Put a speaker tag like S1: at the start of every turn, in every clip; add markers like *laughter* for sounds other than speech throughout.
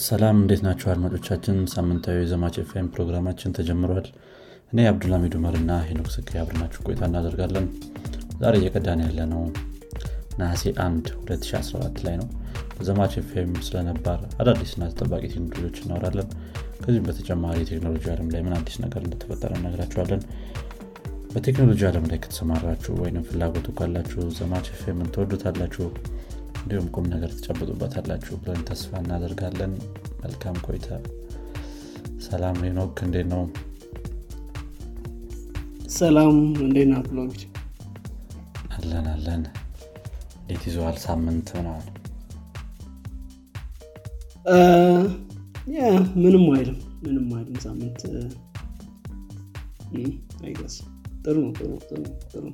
S1: ሰላም እንዴት ናቸው አድማጮቻችን? ሳምንታዊ የዘማች ኤፍኤም ፕሮግራማችን ተጀምሯል። እኔ አብዱልሃሚድ ኡመር እና ሄኖክ ስክ አብረናችሁ ቆይታ እናደርጋለን። ዛሬ እየቀዳን ያለነው ነሐሴ 1 2014 ላይ ነው። በዘማች ኤፍኤም ስለነባር አዳዲስና ተጠባቂ ቴክኖሎጂዎች እናወራለን። ከዚህም በተጨማሪ የቴክኖሎጂ ዓለም ላይ ምን አዲስ ነገር እንደተፈጠረ እነግራችኋለን። በቴክኖሎጂ ዓለም ላይ ከተሰማራችሁ ወይም ፍላጎቱ ካላችሁ ዘማች ኤፍኤምን ትወዱታላችሁ እንዲሁም ቁም ነገር ትጨብጡበታላችሁ ብለን ተስፋ እናደርጋለን። መልካም ቆይታ። ሰላም ኖክ እንዴት ነው?
S2: ሰላም እንዴት ናት ብሎች
S1: አለን አለን። እንዴት ይዘዋል ሳምንት ምናምን
S2: ምንም አይልም ምንም አይልም ሳምንት። አይገስ ጥሩ ነው ጥሩ ጥሩ ጥሩ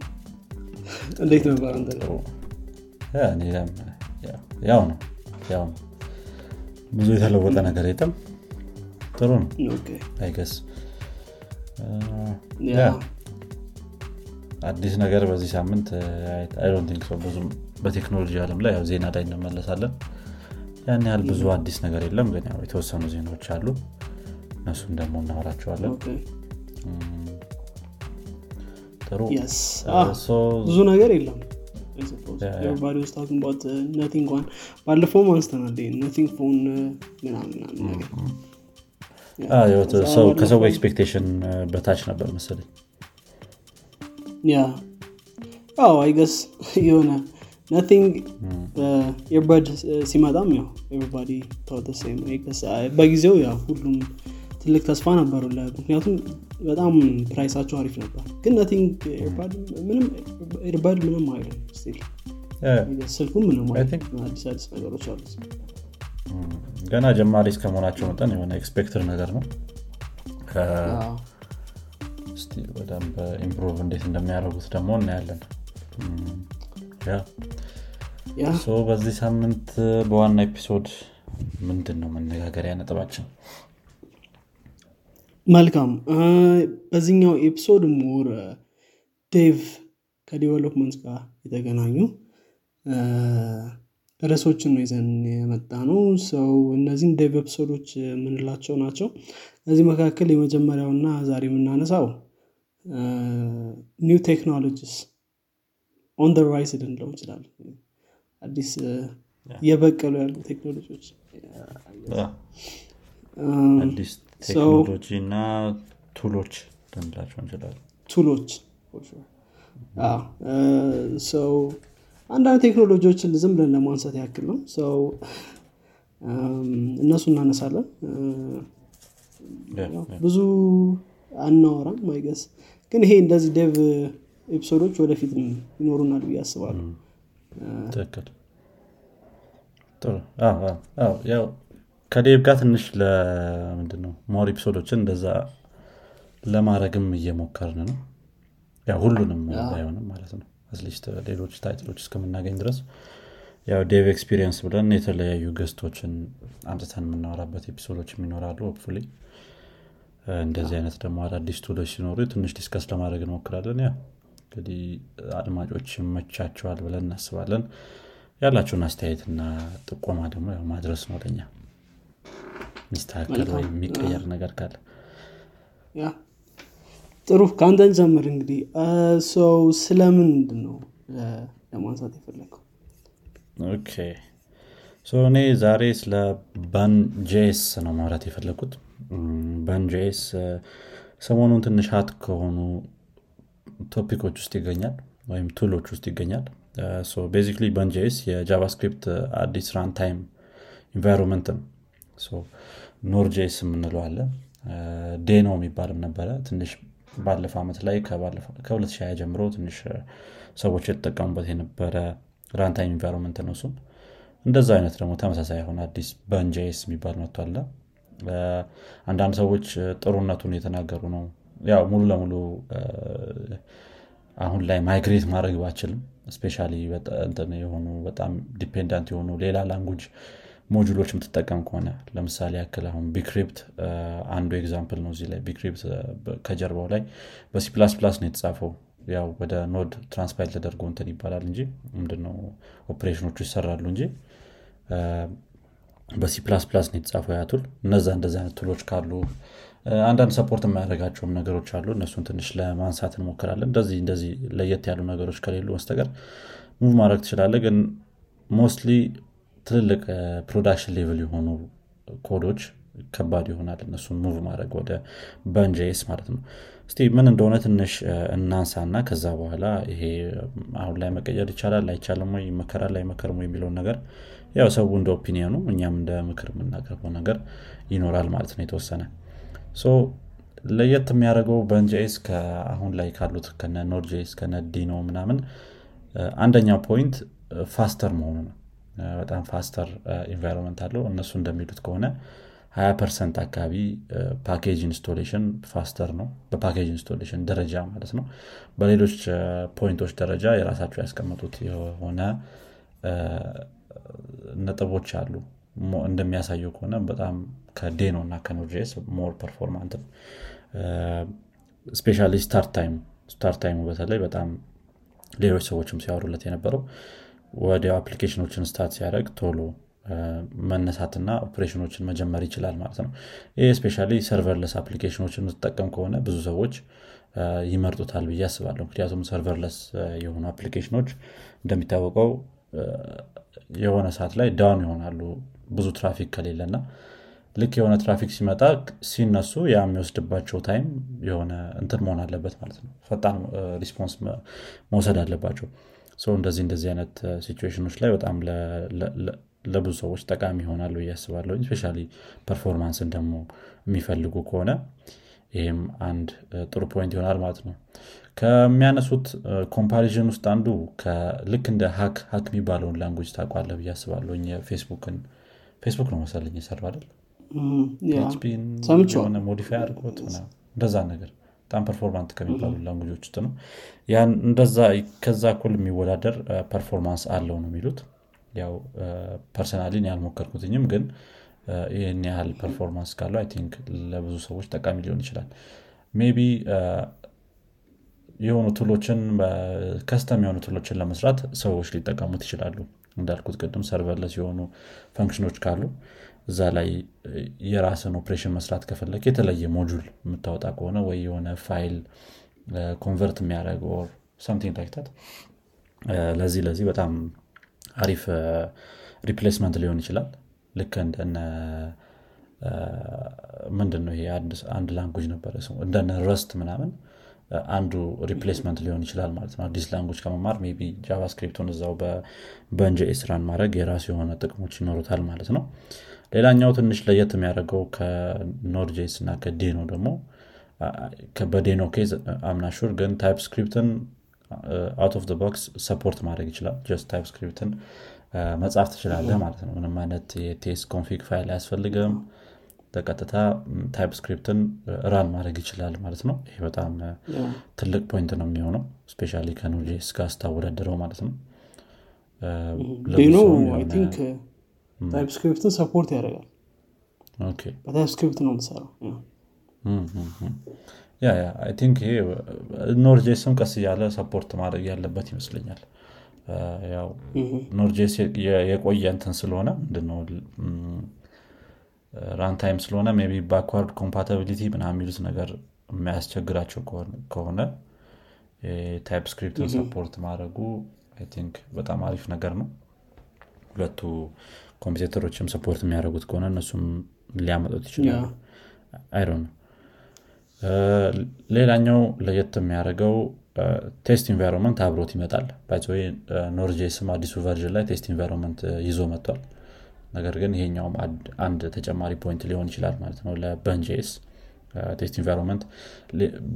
S2: እንዴት ነበር አንተ
S1: ያው ነው። ያው ነው። ብዙ የተለወጠ ነገር የለም። ጥሩ ነው። I guess አዲስ ነገር በዚህ ሳምንት I don't think so ብዙም በቴክኖሎጂ አለም ላይ ያው ዜና ላይ እንመለሳለን። ያን ያህል ብዙ አዲስ ነገር የለም ግን ያው የተወሰኑ ዜናዎች አሉ። እነሱን ደግሞ እናወራቸዋለን። ጥሩ።
S2: ብዙ ነገር የለም ውስጥ ታኪንግ ባት ነቲንግ ዋን ባለፈውም አንስተናል ነቲንግ ፎን ምናምን
S1: ከሰው ኤክስፔክቴሽን በታች ነበር መሰለኝ.
S2: ያ አዎ አይገስ የሆነ ነቲንግ ኤርበድ ሲመጣም ያው ኤቨሪባዲ ተወተሴም በጊዜው ያው ሁሉም ትልቅ ተስፋ ነበሩ ምክንያቱም በጣም price ኣቸው አሪፍ ነበር። ግን Nothing earbud ምንም አይልም ስልኩም ምንም አዲስ አዲስ ነገሮች አሉት
S1: ገና ጀማሪ እስከመሆናቸው መጠን የሆነ expected ነገር ነው። በደንብ improve እንዴት እንደሚያደርጉት ደግሞ እናያለን። በዚህ ሳምንት በዋና episode ምንድን ነው መነጋገሪያ ነጥባችን
S2: መልካም። በዚህኛው episode more dev ከ development ጋር የተገናኙ ርዕሶችን ነው ይዘን የመጣነው so እነዚህን dev episode ኦች የምንላቸው ናቸው። ከዚህ መካከል የመጀመሪያውና ዛሬ የምናነሳው new technologies on the rise ልንለው እንችላለን። አዲስ እየበቀሉ ያሉ ቴክኖሎጂዎች።
S1: አዲስ ቴክኖሎጂ እና tool ኦች ልንላቸው እንችላለን።
S2: tool ኦች so አንዳንድ ቴክኖሎጂዎችን ዝም ብለን ለማንሳት ያክል ነው። so እነሱ እናነሳለን። ብዙ አናወራም I guess ግን ይሄ እንደዚህ dev episode ኦች ወደፊት ይኖሩናል ብዬ አስባለሁ
S1: ያው ከ dev ጋር ትንሽ ለምንድነው more episode ኦችን እንደዛ ለማድረግም እየሞከርን ነው። yeah ሁሉንም ባይሆንም ማለት ነው። at least ሌሎች title ኦች እስከምናገኝ ድረስ ያው dev experience ብለን የተለያዩ guest ኦችን አምጥተን የምናወራበት episode ኦች ይኖራሉ hopefully እንደዚህ አይነት ደግሞ አዳዲስ tool ኦች ሲኖሩ ትንሽ discuss ለማድረግ እንሞክራለን። yeah እንግዲህ አድማጮች ይመቻቸዋል ብለን እናስባለን። ያላችሁን አስተያየትና ጥቆማ ደግሞ ያው ማድረስ ነው ለኛ ሚስተካከል ወይም የሚቀየር ነገር ካለ።
S2: ጥሩ። ከአንተን ጀምር እንግዲህ so ስለምንድን ነው ለማንሳት የፈለግው
S1: Okay። እኔ ዛሬ ስለ Bun JS ነው ማውራት የፈለግኩት Bun JS ሰሞኑን ትንሽ hot ከሆኑ topic ኦች ውስጥ ይገኛል ወይም tool ኦች ውስጥ ይገኛል። basically Bun JS የ JavaScript አዲስ runtime environment ነው Node JS የምንለው አለ። Deno የሚባልም ነበረ። ትንሽ ባለፈ ዓመት ላይ ከ2020 ጀምሮ ትንሽ ሰዎች የተጠቀሙበት የነበረ runtime environment ነው እሱም። እንደዛ አይነት ደግሞ ተመሳሳይ የሆነ አዲስ Bun.js የሚባል መጥቷል አንዳንድ ሰዎች ጥሩነቱን የተናገሩ ነው። ያው ሙሉ ለሙሉ አሁን ላይ migrate ማድረግ ባይቻልም special የሆኑ በጣም dependent የሆኑ ሌላ language module ኦች የምትጠቀም ከሆነ ለምሳሌ ያክል አሁን bcrypt አንዱ example ነው እዚህ ላይ bcrypt ከጀርባው ላይ በሲ ፕላስ ፕላስ ነው የተጻፈው። ያው ወደ Node transpile ተደርጎ እንትን ይባላል እንጂ ምንድነው ኦፕሬሽኖቹ ይሰራሉ እንጂ በሲ ፕላስ ፕላስ ነው የተጻፈው ያቱል እነዛ እንደዚህ አይነት tool ኦች ካሉ አንዳንድ support የማያደርጋቸውም ነገሮች አሉ። እነሱን ትንሽ ለማንሳት እንሞክራለን። እንደዚህ እንደዚህ ለየት ያሉ ነገሮች ከሌሉ በስተቀር move ማድረግ ትችላለህ ግን mostly ትልልቅ production level የሆኑ ኮዶች ከባድ ይሆናል እነሱን move ማድረግ ወደ Bun.js ማለት ነው። እስቲ ምን እንደሆነ ትንሽ እናንሳና ከዛ በኋላ ይሄ አሁን ላይ መቀየር ይቻላል አይቻልም ወይ ይመከራል አይመከርም የሚለውን ነገር ያው ሰው እንደ opinion ኑ እኛም እንደ ምክር የምናቀርበው ነገር ይኖራል ማለት ነው የተወሰነ። ለየት የሚያደርገው Bun.js አሁን ላይ ካሉት ከነ Node.js ከነ Deno ምናምን አንደኛው point faster መሆኑ ነው በጣም faster environment አለው። እነሱ እንደሚሉት ከሆነ 20 percent አካባቢ package installation faster ነው። በ package installation ደረጃ ማለት ነው። በሌሎች point ኦች ደረጃ የራሳቸው ያስቀመጡት የሆነ ነጥቦች አሉ። እንደሚያሳየው ከሆነ በጣም ከ Deno እና ከ Node.js more performant ነው። especially start time ኡ በተለይ በጣም ሌሎች ሰዎችም ሲያወሩለት የነበረው ወዲያው application ኦችን start ሲያደርግ ቶሎ መነሳትና ኦፕሬሽኖችን መጀመር ይችላል ማለት ነው። ይህ especially serverless application ኦችን የምትጠቀም ከሆነ ብዙ ሰዎች ይመርጡታል ብዬ አስባለሁ። ምክንያቱም serverless የሆኑ application ኦች እንደሚታወቀው የሆነ ሰዓት ላይ down ይሆናሉ ብዙ ትራፊክ ከሌለና ልክ የሆነ ትራፊክ ሲመጣ ሲነሱ ያ የሚወስድባቸው time የሆነ እንትን መሆን አለበት ማለት ነው። ፈጣን response መውሰድ አለባቸው እንደዚህ እንደዚህ አይነት situation ኦች ላይ በጣም ለብዙ ሰዎች ጠቃሚ ይሆናሉ ብዬ አስባለሁ especially performance ን ደግሞ የሚፈልጉ ከሆነ ይህም አንድ ጥሩ point ይሆናል ማለት ነው። ከሚያነሱት comparison ውስጥ አንዱ ልክ እንደ Hack Hack የሚባለውን language ታውቃለህ ብዬ አስባለሁ። Facebook ን Facebook ነው መሰለኝ የሰራ አይደል? modify አድርጎት እንደዛ ነገር በጣም performant ከሚባሉ language ኦች ውስጥ ነው። ያን እንደዛ ከዛ እኩል የሚወዳደር performance አለው ነው የሚሉት። ያው personally እኔ አልሞከርኩትም ግን ይህን ያህል performance ካለው I think ለብዙ ሰዎች ጠቃሚ ሊሆን ይችላል። maybe የሆኑ tool ኦችን custom የሆኑ tool ኦችን ለመስራት ሰዎች ሊጠቀሙት ይችላሉ። እንዳልኩት ቅድም serverless የሆኑ function ኦች ካሉ እዛ ላይ የራስን ኦፕሬሽን መስራት ከፈለግህ የተለየ module የምታወጣ ከሆነ ወይ የሆነ file convert የሚያደረግ or something like that ለዚህ ለዚህ በጣም አሪፍ replacement ሊሆን ይችላል። ልክ እንደነ ምንድን ነው ይሄ አንድ language ነበረ እንደነ Rust ምናምን አንዱ replacement ሊሆን ይችላል ማለት ነው። አዲስ language ከመማር ቢ JavaScript ኡን እዛው Bun.js run ማድረግ የራሱ የሆነ ጥቅሞች ይኖሩታል ማለት ነው ሌላኛው ትንሽ ለየት የሚያደርገው ከ Node.js እና ከ Deno ደግሞ በ Deno case I'm not sure ግን TypeScript ን out of box support ማድረግ ይችላል። just TypeScript ን መጻፍ ትችላለህ ማለት ነው። ምንም አይነት የ test config file አያስፈልግም። በቀጥታ TypeScript ን run ማድረግ ይችላል ማለት ነው። ይህ በጣም ትልቅ point ነው የሚሆነው። especially ከ Node.js ጋር ስታወዳድረው ማለት ነው
S2: TypeScript ን support ያደርጋል። በ TypeScript ነው ምሰራው
S1: yeah I think ይሄ Node.js ም ቀስ እያለ support ማድረግ ያለበት ይመስለኛል። ያው Node.js የቆየ እንትን ስለሆነ ምንድነው runtime ስለሆነ ቢ backward compatibility ምናምን የሚሉት ነገር የሚያስቸግራቸው ከሆነ TypeScript ን support ማድረጉ think በጣም አሪፍ ነገር ነው። ሁለቱ ኮምፒውተሮችም support የሚያደርጉት ከሆነ እነሱም ሊያመጡት ይችላሉ። አይ ነው ሌላኛው ለየት የሚያደርገው test environment አብሮት ይመጣል። by the way Node.js ም አዲሱ version ላይ test environment ይዞ መጥቷል። ነገር ግን ይሄኛውም አንድ ተጨማሪ point ሊሆን ይችላል ማለት ነው ለ Bun.js test environment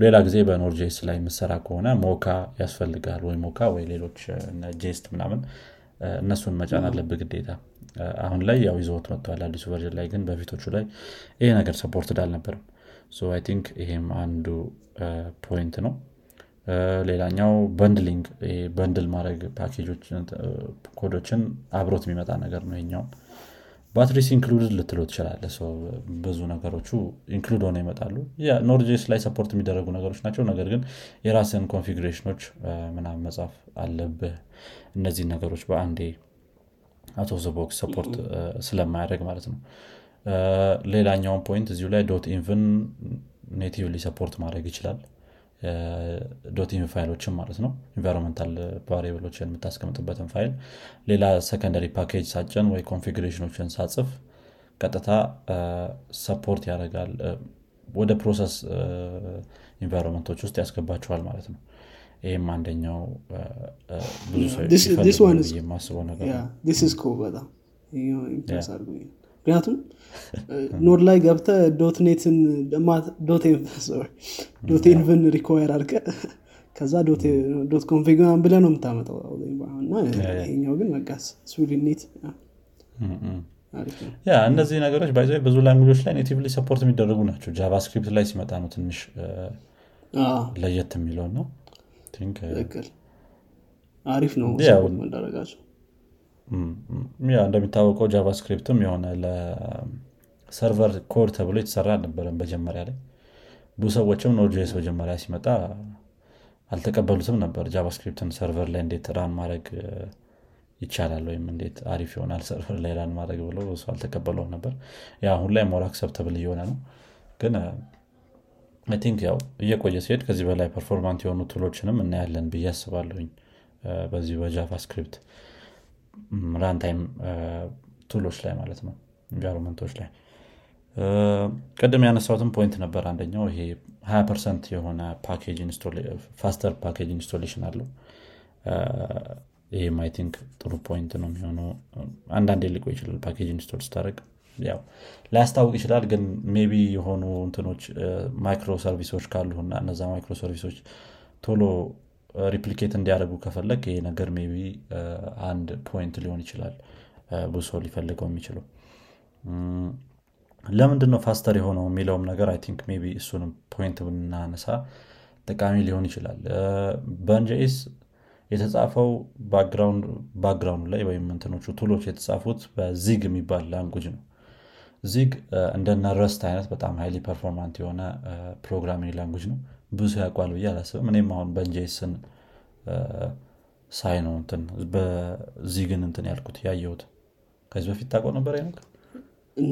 S1: ሌላ ጊዜ በ Node.js ላይ የምትሰራ ከሆነ Mocha ያስፈልጋል። ወይ Mocha ወይ ሌሎች Jest ምናምን እነሱን መጫን አለብህ ግዴታ። አሁን ላይ ያው ይዘውት መጥተዋል አዲሱ version ላይ ግን በፊቶቹ ላይ ይሄ ነገር supported አልነበርም I think ይሄም አንዱ point ነው። ሌላኛው bundling bundle ማድረግ package ኦች code ኦችን አብሮት የሚመጣ ነገር ነው ይኛው batteries included ልትለው ትችላለህ ብዙ ነገሮቹ included ሆነው ይመጣሉ። Node.js ላይ support የሚደረጉ ነገሮች ናቸው። ነገር ግን የራስህን configuration ኦች ምናምን መጻፍ አለብህ። እነዚህ ነገሮች በአንዴ out of the box support ስለማያደርግ ማለት ነው። ሌላኛውን point እዚሁ ላይ dot env ን natively support ማድረግ ይችላል env file ኦችን ማለት ነው። environmental variable ኦችን የምታስቀምጥበትን ፋይል። ሌላ secondary package ሳጭን ወይ configuration ኦችን ሳጽፍ ቀጥታ support ያደርጋል። ወደ process environment ኦች ውስጥ ያስገባቸዋል ማለት ነው። ይህም አንደኛው ብዙ ሰው የማስበው ነገር
S2: በጣም ምክንያቱም ኖድ ላይ ገብተ ዶትኔትን ዶቴንቭን ሪኳየር አድርገ ከዛ ዶት ኮንፊግ ብለ ነው የምታመጠው እና ይኛው ግን መጋስ ስዊድኔት
S1: ያ። እነዚህ ነገሮች ባይዘ ብዙ ላንጉጆች ላይ ኔቲቭሊ ሰፖርት የሚደረጉ ናቸው። ጃቫስክሪፕት ላይ ሲመጣ ነው ትንሽ ለየት የሚለው ነው።
S2: አሪፍ ነው ማድረጋቸው
S1: yeah እንደሚታወቀው JavaScript ም የሆነ ለ server code ተብሎ የተሰራ አልነበረም መጀመሪያ ላይ። ብዙ ሰዎችም Node.js መጀመሪያ ሲመጣ አልተቀበሉትም ነበር። JavaScript ን server ላይ እንዴት run ማድረግ ይቻላል ወይም እንዴት አሪፍ ይሆናል server ላይ run ማድረግ ብሎ እሱ አልተቀበለውም ነበር። አሁን ላይ more acceptable እየሆነ ነው። ግን think ያው እየቆየ ሲሄድ ከዚህ በላይ performant የሆኑ tool ኦችንም እናያለን ብዬ አስባለሁኝ። በዚህ በ JavaScript runtime tool ኦች ላይ ማለት ነው environment ኦች ላይ። ቅድም ያነሳውትን point ነበር አንደኛው ይሄ 20 percent የሆነ faster package installation አለው። ይህም I think ጥሩ point ነው የሚሆነው። አንዳንዴ ሊቆይ ይችላል package install ስታደረግ ያው ላያስታውቅ ይችላል ግን maybe የሆኑ እንትኖች microservice ኦች ካሉ እና እነዛ microservice ኦች ቶሎ replicate እንዲያደርጉ ከፈለግ ይሄ ነገር maybe አንድ point ሊሆን ይችላል ብዙ ሰው ሊፈልገው የሚችለው። ለምንድን ነው faster የሆነው የሚለውም ነገር I think maybe እሱንም point ብናነሳ ጠቃሚ ሊሆን ይችላል። Bun.js የተጻፈው background ላይ ወይም እንትኖቹ tool ኦች የተጻፉት በ Zig የሚባል language ነው። Zig እንደነ Rust አይነት በጣም highly performant የሆነ programming language ነው ብዙ ያውቋል ብዬ አላስብም። እኔም አሁን በንጄስን ሳይ ነው እንትን Zig ን እንትን ያልኩት ያየሁት። ከዚህ በፊት ታውቀው ነበር አይነት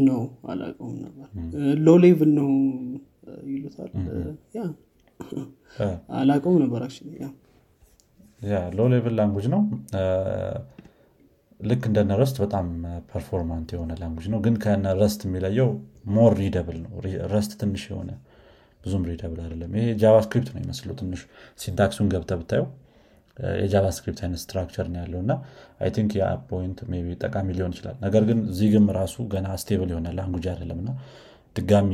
S2: ነው አላውቀውም ነበር። Low level ነው ይሉታል። አላውቀውም ነበር
S1: Low level language ነው። ልክ እንደነ Rust በጣም performant የሆነ language ነው። ግን ከነ Rust የሚለየው more readable ነው። Rust ትንሽ የሆነ ብዙም readable አይደለም። ይሄ JavaScript ነው ይመስሉ ትንሽ syntax ኡን ገብተ ብታየው። የ JavaScript አይነት structure ነው ያለው እና I think ያ point maybe ጠቃሚ ሊሆን ይችላል። ነገር ግን Zig ም ራሱ ገና stable የሆነ language አይደለም እና ድጋሚ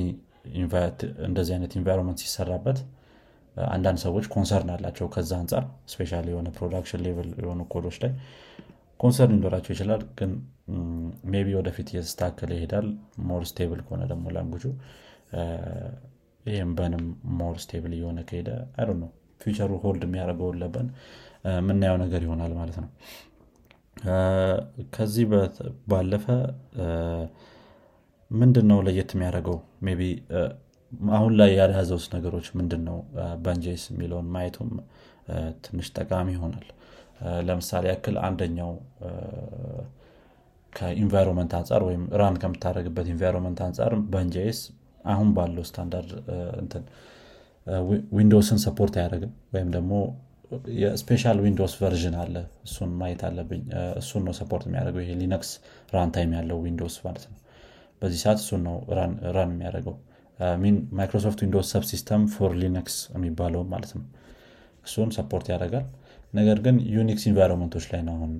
S1: እንደዚህ አይነት ኢንቫይሮንመንት ሲሰራበት አንዳንድ ሰዎች ኮንሰርን አላቸው። ከዛ አንጻር ስፔሻ የሆነ ፕሮዳክሽን ሌቭል የሆኑ ኮዶች ላይ ኮንሰርን ሊኖራቸው ይችላል። ግን ቢ ወደፊት እየተስተካከለ ይሄዳል። ሞር ስቴብል ከሆነ ደግሞ ላንጉጁ ይህም በንም ሞር ስቴብል እየሆነ ከሄደ አይ ነው ፊቸሩ ሆልድ የሚያደርገውን ለበን የምናየው ነገር ይሆናል ማለት ነው። ከዚህ ባለፈ ምንድን ነው ለየት የሚያደርገው? maybe አሁን ላይ ያልያዘውስ ነገሮች ምንድን ነው Bun.js የሚለውን ማየቱም ትንሽ ጠቃሚ ይሆናል። ለምሳሌ ያክል አንደኛው ከ environment አንጻር ወይም run ከምታደረግበት environment አንጻር Bun.js አሁን ባለው ስታንዳርድ እንትን Windows ን support አያደርግም። ወይም ደግሞ የ special Windows version አለ። እሱን ማየት አለብኝ። እሱን ነው support የሚያደርገው። ይሄ Linux runtime ያለው Windows ማለት ነው። በዚህ ሰዓት እሱን ነው run የሚያደርገው። Microsoft Windows Subsystem for Linux የሚባለው ማለት ነው። እሱን support ያደርጋል። ነገር ግን Unix environment ኦች ላይ ነው አሁን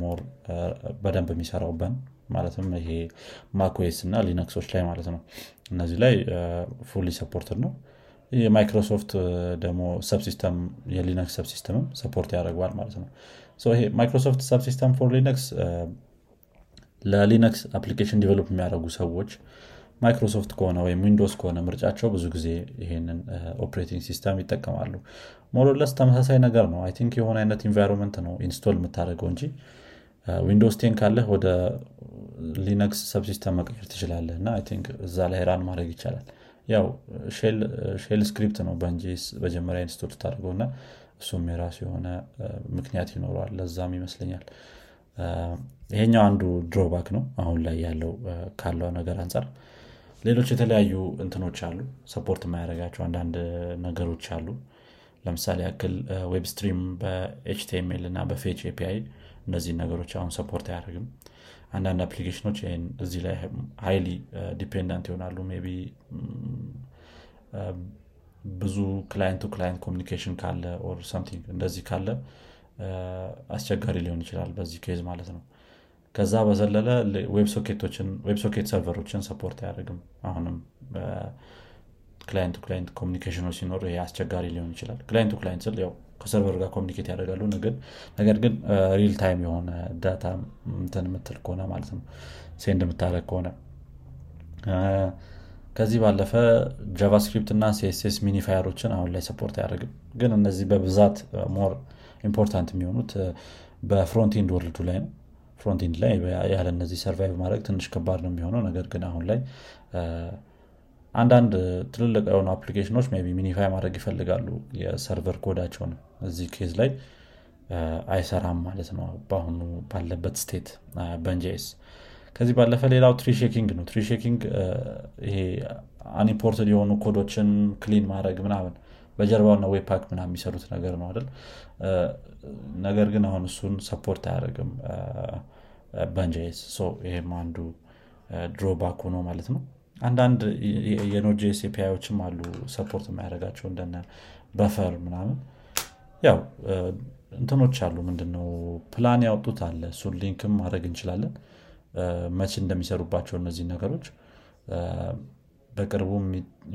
S1: more በደንብ የሚሰራው Bun ማለትም ይሄ macOS እና Linux ኦች ላይ ማለት ነው። እነዚህ ላይ Fully supported ነው። የማይክሮሶፍት ደግሞ subsystem የ Linux subsystem ም support ያደርገዋል ማለት ነው። ይሄ Microsoft subsystem for Linux ለ Linux application develop የሚያደርጉ ሰዎች ማይክሮሶፍት ከሆነ ወይም Windows ከሆነ ምርጫቸው ብዙ ጊዜ ይሄንን operating system ይጠቀማሉ። More or less ተመሳሳይ ነገር ነው። I think የሆነ አይነት environment ነው install የምታደርገው እንጂ Windows ten ካለህ ወደ Linux subsystem መቀየር ትችላለህ እና እዛ ላይ run ማድረግ ይቻላል። ያው shell script ነው በእንጂ መጀመሪያ install ታደርገው እና እሱም የራሱ የሆነ ምክንያት ይኖረዋል ለዛም ይመስለኛል። ይሄኛው አንዱ drawback ነው አሁን ላይ ያለው ካለው ነገር አንጻር ሌሎች የተለያዩ እንትኖች አሉ support የማያደረጋቸው አንዳንድ ነገሮች አሉ። ለምሳሌ ያክል web stream በ HTML እና በ fetch API እነዚህን ነገሮች አሁን support አያደርግም። አንዳንድ application ኦች ይህን እዚህ ላይ highly dependent ይሆናሉ። maybe ብዙ client client communication ካለ or something እንደዚህ ካለ አስቸጋሪ ሊሆን ይችላል በዚህ case ማለት ነው። ከዛ በዘለለ WebSocket server ኦችን support አያደርግም። አሁንም client client communication ኦች ሲኖሩ ይሄ አስቸጋሪ ሊሆን ይችላል። client to client ስል ያው ከ server ጋር communicate ያደርጋሉ። ነገር ግን real time የሆነ data እንትን የምትል ከሆነ ማለት ነው send የምታደረግ ከሆነ። ከዚህ ባለፈ JavaScript እና CSS minifier ኦችን አሁን ላይ support አያደርግም። ግን እነዚህ በብዛት more important የሚሆኑት በ frontend world ኡ ላይ ነው። frontend ላይ ያለ እነዚህ survive ማድረግ ትንሽ ከባድ ነው የሚሆነው። ነገር ግን አሁን ላይ አንዳንድ ትልልቅ የሆኑ application ኦች ሜቢ minify ማድረግ ይፈልጋሉ። የ server code ኣቸውን እዚህ case ላይ አይሰራም ማለት ነው። በአሁኑ ባለበት state Bun.js ከዚህ ባለፈ ሌላው tree shaking ነው። tree shaking ይሄ unimported የሆኑ code ኦችን clean ማድረግ ምናምን በጀርባውና Webpack ምና የሚሰሩት ነገር ነው አይደል? ነገር ግን አሁን እሱን support አያደርግም Bun.js ይሄም አንዱ drawback ሆኖ ማለት ነው አንዳንድ የ Node.js API ኦችም አሉ support የሚያደርጋቸው እንደነ buffer ምናምን። ያው እንትኖች አሉ ምንድነው ፕላን ያወጡት አለ እሱን link ም ማድረግ እንችላለን። መች እንደሚሰሩባቸው እነዚህ ነገሮች። በቅርቡ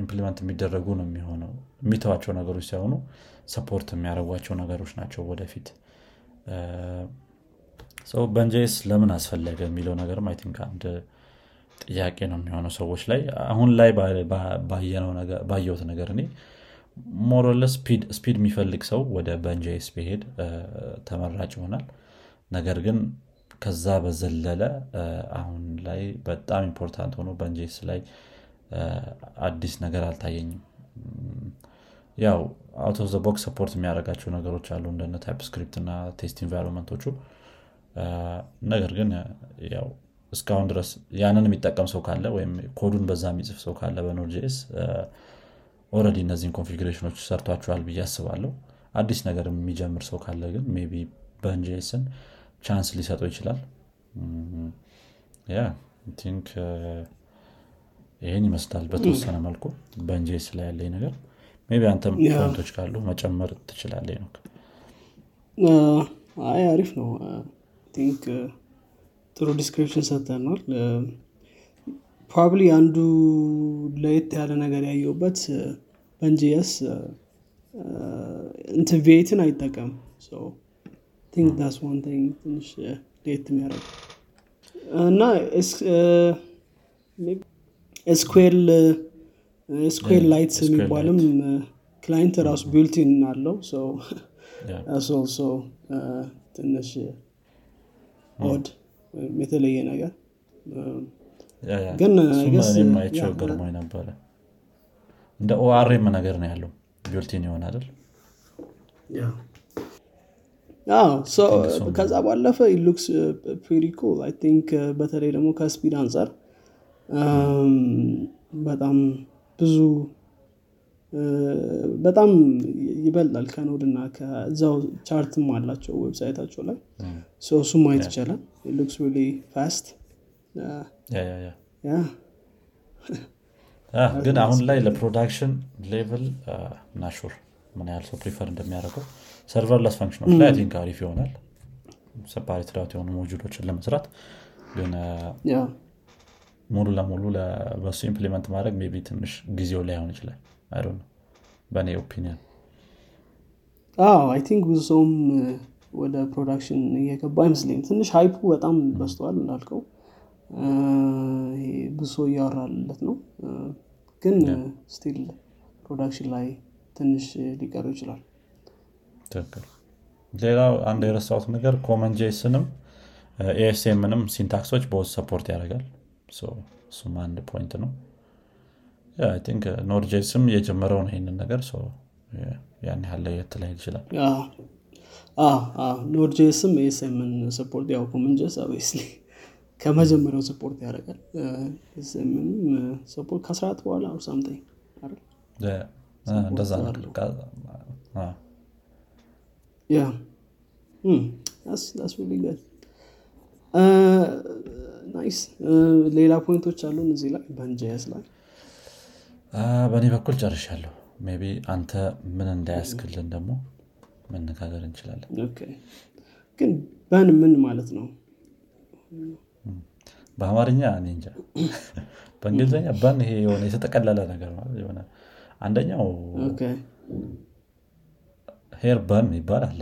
S1: implement የሚደረጉ ነው የሚሆነው የሚተዋቸው ነገሮች ሳይሆኑ support የሚያደርጓቸው ነገሮች ናቸው ወደፊት። ሰው Bun.js ለምን አስፈለገ የሚለው ነገርም አይ አንድ ጥያቄ ነው የሚሆነው ሰዎች ላይ። አሁን ላይ ባየሁት ነገር እኔ more or less speed የሚፈልግ ሰው ወደ Bun.js ቢሄድ ተመራጭ ይሆናል። ነገር ግን ከዛ በዘለለ አሁን ላይ በጣም important ሆኖ Bun.js ላይ አዲስ ነገር አልታየኝም። ያው out of the box support የሚያደርጋቸው ነገሮች አሉ እንደነ TypeScript እና test environment ኦቹ ነገር ግን ያው እስካሁን ድረስ ያንን የሚጠቀም ሰው ካለ ወይም ኮዱን በዛ የሚጽፍ ሰው ካለ በ Node.js already እነዚህን configuration ኦች ሰርቷቸዋል ብዬ አስባለሁ። አዲስ ነገር የሚጀምር ሰው ካለ ግን maybe Bun.js ን chance ሊሰጠው ይችላል። I think ይህን ይመስላል በተወሰነ መልኩ Bun.js ላይ ያለኝ ነገር። maybe አንተም point ኦች ካሉ መጨመር ትችላለ ነው
S2: አይ አሪፍ ነው። think ጥሩ description ሰጥተናል probably አንዱ ለየት ያለ ነገር ያየውበት Bun.js እንትን V8 ን አይጠቀም think that's one ትንሽ ለየት የሚያደርግ እና SQLite ስ የሚባልም client ራሱ built-in አለው። *laughs* ትንሽ odd የተለየ ነገር። ግን
S1: ማይቸው ገርሞኝ ነበረ። እንደ ORM ነገር ነው ያለው። built-in ይሆን አይደል?
S2: ከዛ ባለፈ looks pretty cool think በተለይ ደግሞ ከ speed አንጻር በጣም ብዙ በጣም ይበልጣል ከ Node እና ከዛው chart ም አላቸው website ኣቸው ላይ። እሱ ማየት ይቻላል። looks really fast
S1: ግን አሁን ላይ ለ production level not sure ምን ያህል ሰው prefer እንደሚያደርገው። serverless function ኦች ላይ think አሪፍ ይሆናል። separated የሆኑ module ኦችን ለመስራት ግን ሙሉ ለሙሉ በሱ implement ማድረግ maybe ትንሽ ጊዜው ላይሆን ይችላል በእኔ opinion
S2: I think ብዙ ሰውም ወደ production እየገባ አይመስለኝም። ትንሽ hype ኡ በጣም በስተዋል እንዳልከው። ብዙ ሰው እያወራለት ነው። ግን still production ላይ ትንሽ ሊቀሩ ይችላል።
S1: ትክክል። ሌላው አንድ የረሳሁት ነገር CommonJS ንም ESM ንም syntax ኦች በውስጥ support ያደርጋል። እሱም አንድ point ነው Node.js ም የጀመረው ነው ይህንን ነገር ያን ያህል ለየት ላይ ይችላል
S2: Node.js ም ESM ን support ያው CommonJS obviously ከመጀመሪያው support ያደርጋል ESM ንም support ከስርዓት በኋላ something
S1: እንደዛ
S2: good. nice ሌላ point ኦች አሉን እዚህ ላይ Bun.js ላይ
S1: በእኔ በኩል ጨርሻለሁ። maybe አንተ ምን እንዳያስክልን ደግሞ መነጋገር እንችላለን።
S2: ግን Bun ምን ማለት ነው?
S1: በአማርኛ እኔ እንጃ። በእንግሊዝኛ bun ይሄ የሆነ የተጠቀለለ ነገር የሆነ አንደኛው hair bun ይባል አለ።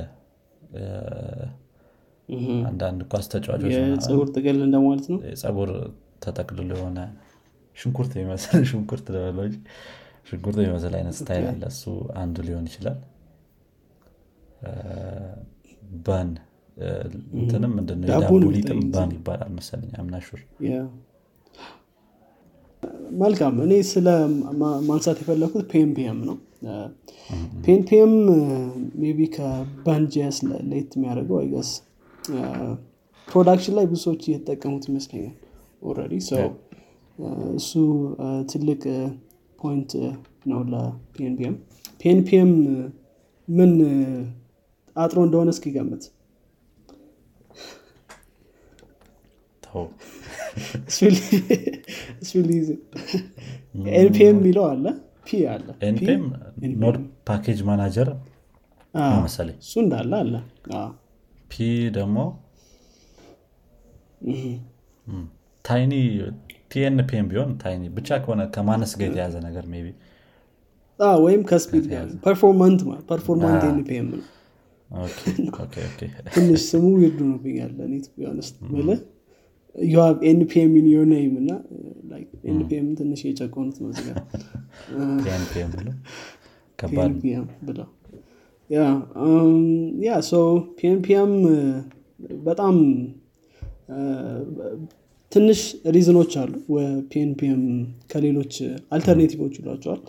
S2: እህ።
S1: አንዳንድ ኳስ ተጫዋቾች
S2: የፀጉር ጥቅል እንደማለት ነው?
S1: ፀጉር ተጠቅልሎ የሆነ ሽንኩርት የሚመስል *laughs* ሽንኩርት ልበለው ሽንኩርት የሚመስል አይነት style አለ። እሱ አንዱ ሊሆን ይችላል። bun እንትንም ምንድነው የዳቦ ሊጥም bun ይባላል መሰለኝ። I'm
S2: not sure መልካም። እኔ ስለ ማንሳት የፈለኩት pnpm ነው። pnpm maybe ከ Bun.js ለየት የሚያደርገው I guess። production ላይ ብዙ ሰዎች እየተጠቀሙት ይመስለኛል already ሰው እሱ ትልቅ point ነው ለ pnpm PNPM ምን አጥሮ እንደሆነ እስኪገምት። NPM የሚለው አለ? P አለ?
S1: Node
S2: package
S1: manager መሰለኝ።
S2: እሱ እንዳለ አለ?
S1: P ደግሞ tiny PNPM ቢሆን tiny ብቻ ከሆነ ከማነስ ጋር የተያዘ ነገር ቢ
S2: ወይም ከ speed performant performant NPM ነው። *laughs* ትንሽ ስሙ ይርዱ ነው ብኛለ you have npm in your name እና npm ትንሽ የጨቆኑት ብለው? yeah so PNPM በጣም ትንሽ reason ኦች አሉ። PNPM ከሌሎች alternative ኦች ይሏቸዋል።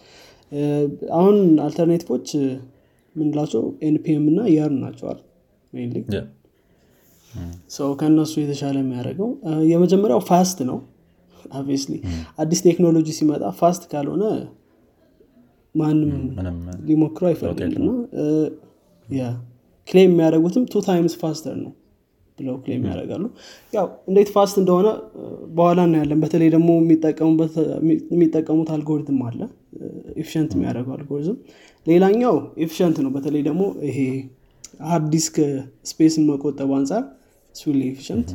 S2: አሁን alternative ኦች ምንላቸው NPM እና Yarn
S1: ናቸው.
S2: So ከእነሱ የተሻለ የሚያደርገው የመጀመሪያው fast ነው። Obviously አዲስ ቴክኖሎጂ ሲመጣ fast ካልሆነ ማንም ሊሞክረው አይፈልግም እና claim የሚያደርጉትም two times faster ነው ብለው claim ያደርጋሉ። ያው እንዴት fast እንደሆነ አ፣ በኋላ እናያለን። በተለይ ደግሞ የሚጠቀሙት አልጎሪትም አለ። Efficient የሚያደርገው አልጎሪዝም ሌላኛው efficient ነው። በተለይ ደግሞ ይሄ hard disk space ን መቆጠቡ አንጻር so really efficient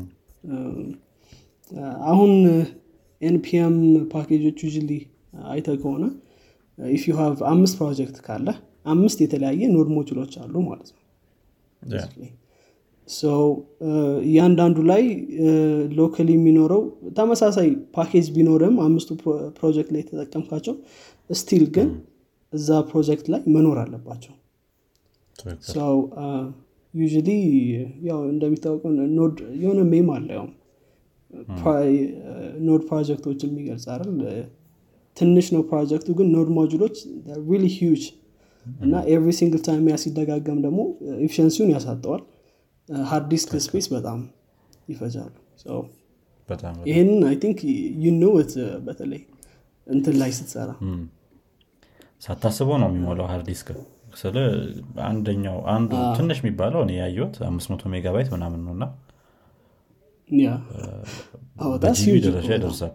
S2: አሁን NPM package ኦች usually አይተህ ከሆነ if you have አምስት ፕሮጀክት ካለ አምስት የተለያየ node module ኦች አሉ ማለት ነው እያንዳንዱ ላይ locally የሚኖረው ተመሳሳይ ፓኬጅ ቢኖርም አምስቱ ፕሮጀክት ላይ የተጠቀምካቸው still ግን እዛ ፕሮጀክት ላይ መኖር አለባቸው። So usually ያው እንደሚታወቀው node የሆነ meme አለ ያው node ፕሮጀክቶች የሚገልጽ አይደል? ትንሽ ነው ፕሮጀክቱ ግን node module ኦች really huge እና every single time ያ ሲደጋገም ደግሞ efficiency ውን ያሳጣዋል hard disk space በጣም ይፈጃሉ. ይህንን I think you know በተለይ እንትን ላይ ስትሰራ.
S1: ሳታስበው ነው የሚሞላው hard disk ስለ አንደኛው አንዱ ትንሽ የሚባለው እኔ ያየሁት 500 ሜጋባይት ምናምን ነው እና ደረጃ ይደርሳል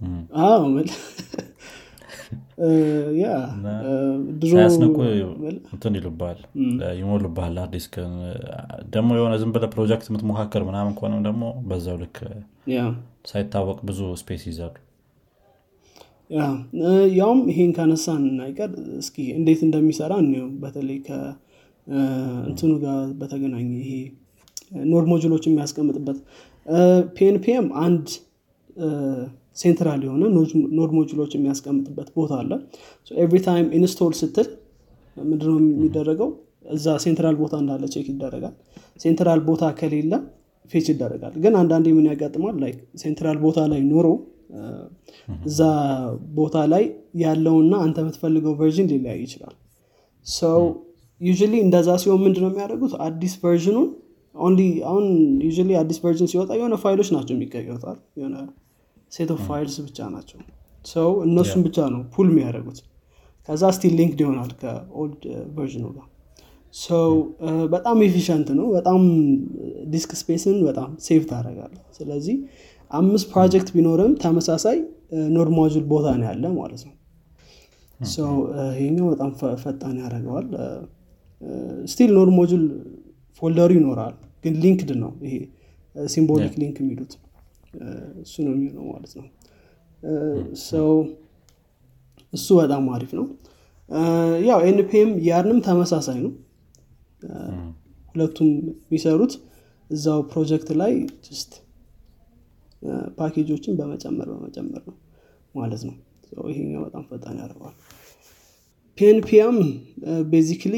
S1: *laughs*
S2: አዎ መል ያ ድሮ
S1: ሳያስነቁ
S2: መል-
S1: እንትን ይሉባል ይሞሉባል ዲስክ ደግሞ የሆነ ዝም ብለህ ፕሮጀክት የምትሞካከር ምናምን ከሆነም ደግሞ በዛው ልክ ሳይታወቅ ብዙ ስፔስ ይዛሉ
S2: ያውም ይሄን ካነሳን አይቀር እስኪ እንዴት እንደሚሰራ እንየው። በተለይ ከእንትኑ ጋር በተገናኘ ይሄ ኖድ ሞጁሎች የሚያስቀምጥበት ፒኤንፒኤም አንድ central የሆነ node module ኦች የሚያስቀምጥበት ቦታ አለ። Every time install ስትል ምንድነው የሚደረገው? እዛ central ቦታ እንዳለ check ይደረጋል። Central ቦታ ከሌለ fetch ይደረጋል። ግን አንዳንዴ ምን ያጋጥማል? ላይ central ቦታ ላይ ኖሮ እዛ ቦታ ላይ ያለውና አንተ የምትፈልገው version ሊለያይ ይችላል። So usually እንደዛ ሲሆን ምንድነው የሚያደርጉት? አዲስ version ኑን only አሁን usually አዲስ version ሲወጣ የሆነ ፋይሎች ናቸው የሚቀየሩት የሆነ set of files ብቻ ናቸው። So እነሱን ብቻ ነው pull የሚያደርጉት። ከዛ still linked ይሆናል ከ old version ኑ ጋር። So በጣም efficient ነው። በጣም disk space ን በጣም save ታደርጋለህ ስለዚህ አምስት ፕሮጀክት ቢኖርም ተመሳሳይ node module ቦታ ነው ያለ ማለት ነው። So ይሄኛው በጣም ፈጣን ያደርገዋል። Still node module folder ኡ ይኖራል ግን linked ነው ይሄ symbolic link የሚሉት እሱ ነው የሚሆነው ማለት ነው። So እሱ በጣም አሪፍ ነው። ያው NPM Yarn ም ተመሳሳይ ነው። ሁለቱም የሚሰሩት እዛው ፕሮጀክት ላይ just package ኦችን በመጨመር በመጨመር ነው ማለት ነው። ይሄኛው በጣም ፈጣን ያደርገዋል። PNPM basically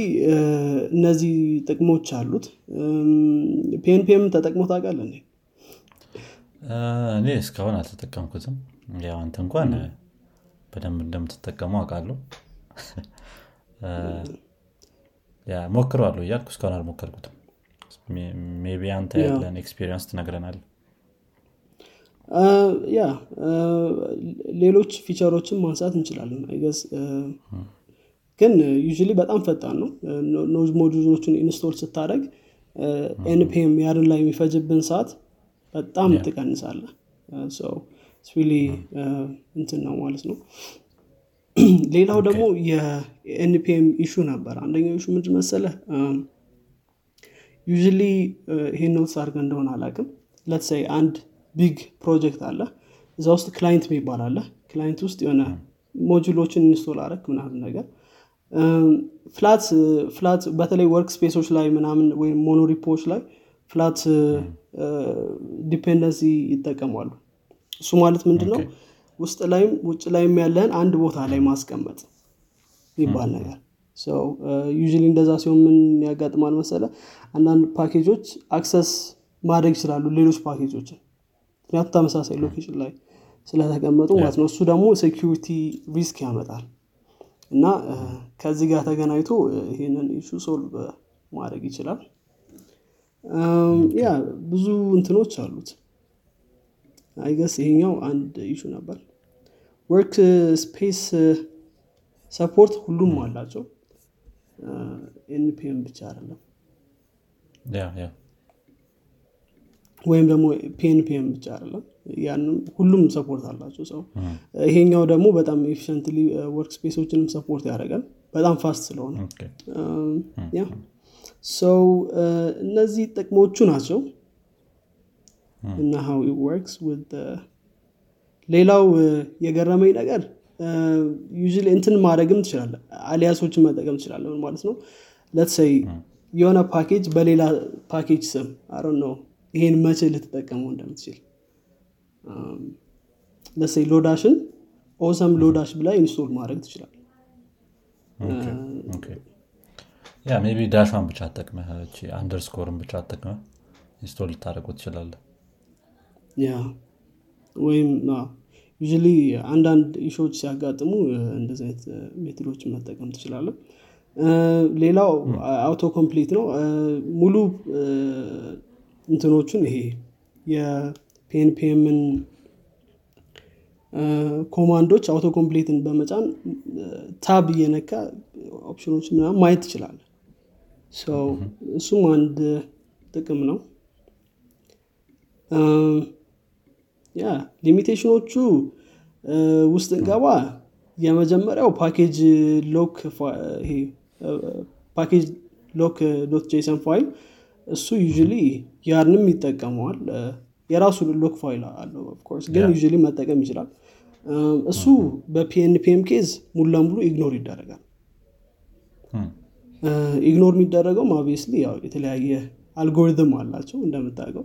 S2: እነዚህ ጥቅሞች አሉት። PNPM ተጠቅሞ እንዴ
S1: እኔ እስካሁን አልተጠቀምኩትም ያው አንተ እንኳን በደንብ እንደምትጠቀሙ አውቃለሁ ሞክረዋለሁ እያልኩ እስካሁን አልሞከርኩትም maybe አንተ ያለን experience ትነግረናል
S2: Yeah ሌሎች feature ኦችን ማንሳት እንችላለን I guess ግን usually በጣም ፈጣን ነው node module ኦችን install ስታደርግ NPM Yarn ላይ የሚፈጅብን ሰዓት በጣም ትቀንሳለህ so really እንትን ነው ማለት ነው። ሌላው ደግሞ የ NPM issue ነበር። አንደኛው issue ምንድ መሰለህ usually ይሄን notice አድርገህ እንደሆነ አላቅም let's say አንድ big project አለ። እዛ ውስጥ client የሚባል አለ። client ውስጥ የሆነ module ኦችን install አረግ ምናምን ነገር። flat flat በተለይ workspace ኦች ላይ ምናምን ወይም monorepo ዎች ላይ flat dependency ይጠቀማሉ። እሱ ማለት ምንድን ነው ውስጥ ላይም ውጭ ላይም ያለህን አንድ ቦታ ላይ ማስቀመጥ ይባል ነገር። you እንደዛ ሲሆን ምን ያጋጥማል መሰለ? አንዳንድ package ኦች access ማድረግ ይችላሉ ሌሎች ፓኬጆችን። ምክንያቱ ተመሳሳይ location ላይ ስለተቀመጡ ማለት ነው። እሱ ደግሞ security risk ያመጣል። እና ከዚህ ጋር ተገናኝቶ ይህንን issue solve ማድረግ ይችላል yeah ብዙ እንትኖች አሉት። I guess ይሄኛው አንድ issue ነበር። workspace support ሁሉም አላቸው። npm ብቻ አይደለም። ወይም ደግሞ pnpm ብቻ አይደለም። Yarn ም ሁሉም support አላቸው so። ይሄኛው ደግሞ በጣም efficiently workspace ኦችንም support ያደርጋል። በጣም fast ስለሆነ። yeah so እነዚህ ጥቅሞቹ ናቸው እና how works ሌላው የገረመኝ ነገር ዩ እንትን ማድረግም ትችላለ አሊያሶችን መጠቀም ትችላለ ማለት ነው? ለትሰይ የሆነ ፓኬጅ በሌላ ፓኬጅ ስም አሮ ነው ይሄን መቼ ልትጠቀመው እንደምትችል። ለሰይ ሎዳሽን ኦሰም ሎዳሽ ብላ ኢንስቶል ማድረግ ትችላል
S1: ያ ቢ ዳሿን ብቻ አጠቅመ አንደርስኮርን ብቻ አጠቅመ install ልታደረጉ ትችላለ
S2: yeah ወይም you አንዳንድ issue ዎች ሲያጋጥሙ እንደዚህ አይነት method ኦችን መጠቀም ትችላለን ሌላው auto complete ነው ሙሉ እንትኖቹን ይሄ የፒኤንፒኤምን ኮማንዶች አውቶ ኮምፕሊትን በመጫን tab እየነካ ኦፕሽኖች ምናምን ማየት ትችላለ እሱም አንድ ጥቅም ነው። yeah limitation ኦቹ ውስጥ እንገባ የመጀመሪያው package lock package lock dot JSON file እሱ you Yarn ም ይጠቀመዋል። የራሱ lock file አለው of course ግን you መጠቀም ይችላል። እሱ በ pnpm case ሙሉ ለሙሉ ignore ይደረጋል ignore የሚደረገው obviously ያው የተለያየ አልጎሪዝም አላቸው እንደምታውቀው።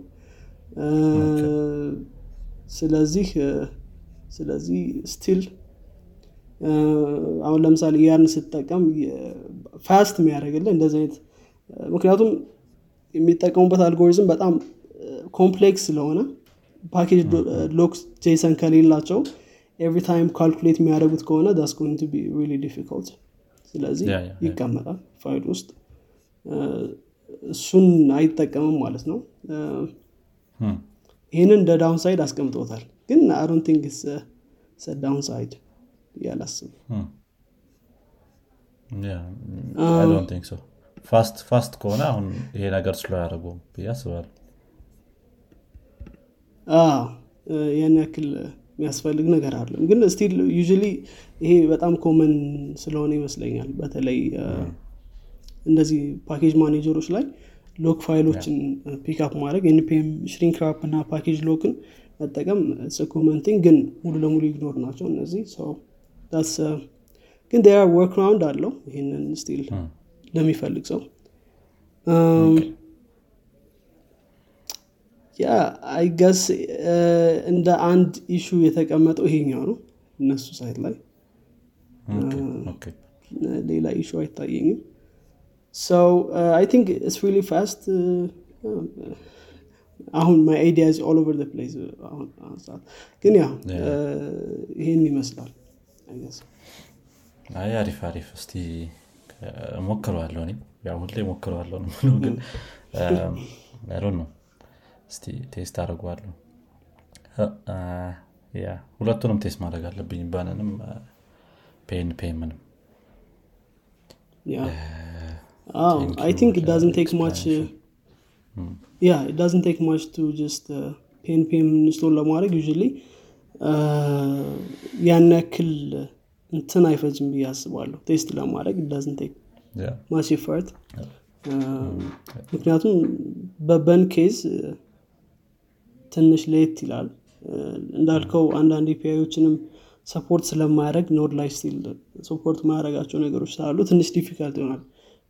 S2: ስለዚህ ስለዚህ still አሁን ለምሳሌ Yarn ስትጠቀም fast የሚያደርግልህ እንደዚህ አይነት ምክንያቱም የሚጠቀሙበት አልጎሪዝም በጣም complex ስለሆነ package lock JSON ከሌላቸው every time calculate የሚያደርጉት ከሆነ that's going to be really difficult ስለዚህ ይቀመጣል ፋይል ውስጥ። እሱን አይጠቀምም ማለት ነው። ይህንን እንደ downside አስቀምጦታል ግን I don't think downside ያላስብ
S1: fast fast ከሆነ አሁን ይሄ ነገር slow ያደረጉም ብዬ አስባለሁ።
S2: ያን ያክል የሚያስፈልግ ነገር አለም ግን still you ይሄ በጣም common ስለሆነ ይመስለኛል። በተለይ እንደዚህ package manager ኦች ላይ lock file ኦችን pick up ማድረግ npm shrinkwrap እና package lock ን መጠቀም common thing ግን ሙሉ ለሙሉ ignore ናቸው እነዚህ። ግን there's a workaround አለው ይህንን still ለሚፈልግ ሰው yeah I guess እንደ አንድ issue የተቀመጠው ይሄኛው ነው እነሱ site ላይ። ሌላ issue አይታየኝም። so I think it's really fast። አሁን my idea all over place ሰዓት። ግን yeah ይሄን ይመስላል
S1: አይ አሪፍ አሪፍ። እስቲ ሞክረዋለሁ ያው ሁሌ ሞክረዋለሁ ግን ነው እስቲ test አድርገዋለሁ yeah ሁለቱንም test ማድረግ አለብኝ Bun ንም pnpm
S2: ንም። I think doesn't take much yeah doesn't take much to just pnpm install ለማድረግ you ያን ያክል እንትን አይፈጅም ብዬ አስባለሁ። test ለማድረግ doesn't take much effort ምክንያቱም በ Bun case ትንሽ ለየት ይላል። እንዳልከው አንዳንድ API ዎችንም support ስለማያደረግ Node ላይ still support ማያደረጋቸው ነገሮች ስላሉ ትንሽ difficult ይሆናል።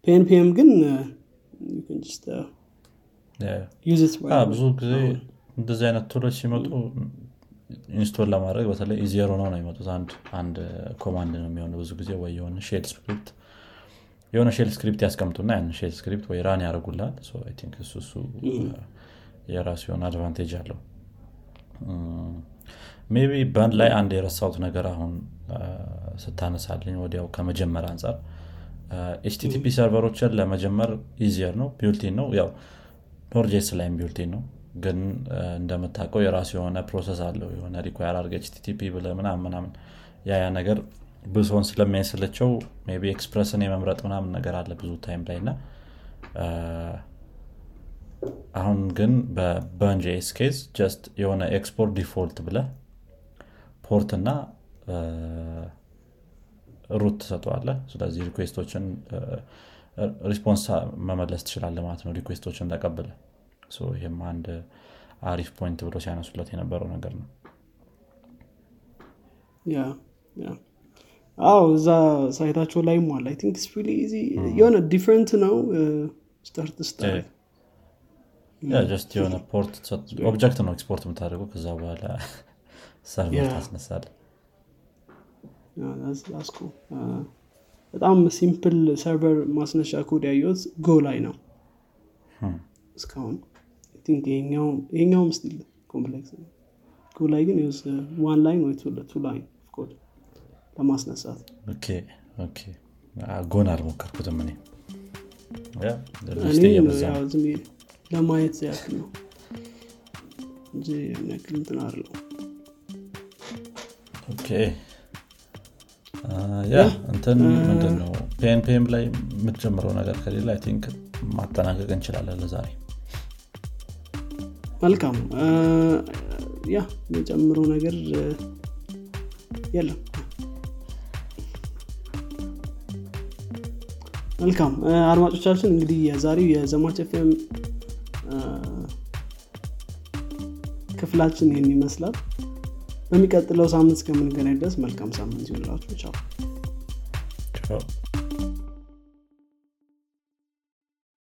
S2: pnpm ግን
S1: ብዙ ጊዜ እንደዚህ አይነት tool ኦች ሲመጡ install ለማድረግ በተለይ easier ሆነው ነው የሚመጡት። አንድ command ነው የሚሆነ ብዙ ጊዜ ወይ የሆነ shell script የሆነ shell script ያስቀምጡና ያን shell script ወይ run ያደርጉላል። እሱ እሱ የራሱ የሆነ advantage አለው። maybe Bun ላይ አንድ የረሳውት ነገር አሁን ስታነሳልኝ ወዲያው ከመጀመር አንጻር HTTP server ኦችን ለመጀመር easier ነው። built-in ነው። ያው Node.js ላይም built-in ነው። ግን እንደምታውቀው የራሱ የሆነ process አለው። የሆነ require አርገህ HTTP ብለህ ምናምን ምናምን ያ ያ ነገር ብዙውን ስለሚያሰለቻቸው ቢ Express ን የመምረጥ ምናምን ነገር አለ ብዙ time ላይ እና አሁን ግን በ Bun.js case just የሆነ export default ብለህ port እና route ትሰጠዋለህ ስለዚህ request ኦችን response መመለስ ትችላለህ ማለት ነው request ኦችን ተቀብለህ ይህም አንድ አሪፍ point ብሎ ሲያነሱለት የነበረው ነገር ነው።
S2: አዎ እዛ site ኣቸው ላይ ሟል I think ስፒሊ የሆነ different ነው። start start
S1: just የሆነ port object ነው ኤክስፖርት የምታደርገው ከዛ በኋላ server
S2: ታስነሳለህ በጣም simple server ማስነሻ code ያየሁት Go ላይ ነው እስካሁን ይሄኛውም still complex ነው Go ላይ ግን one line ወይ two line code ለማስነሳት
S1: Go ን አልሞከርኩትም እኔ
S2: ለማየት ያክል ነው እንጂ ያክል እንትን አለው
S1: ያ እንትን ምንድን ነው ፔን ፔም ላይ የምትጨምረው ነገር ከሌለ I think ማጠናቀቅ እንችላለን ለዛሬ።
S2: መልካም። ያ የምጨምረው ነገር የለም። መልካም። አድማጮቻችን እንግዲህ የዛሬው የዘማች ኤፍኤም ክፍላችን ይህን ይመስላል። በሚቀጥለው ሳምንት እስከምንገናኝ ድረስ መልካም ሳምንት ይሆንላችሁ ቻው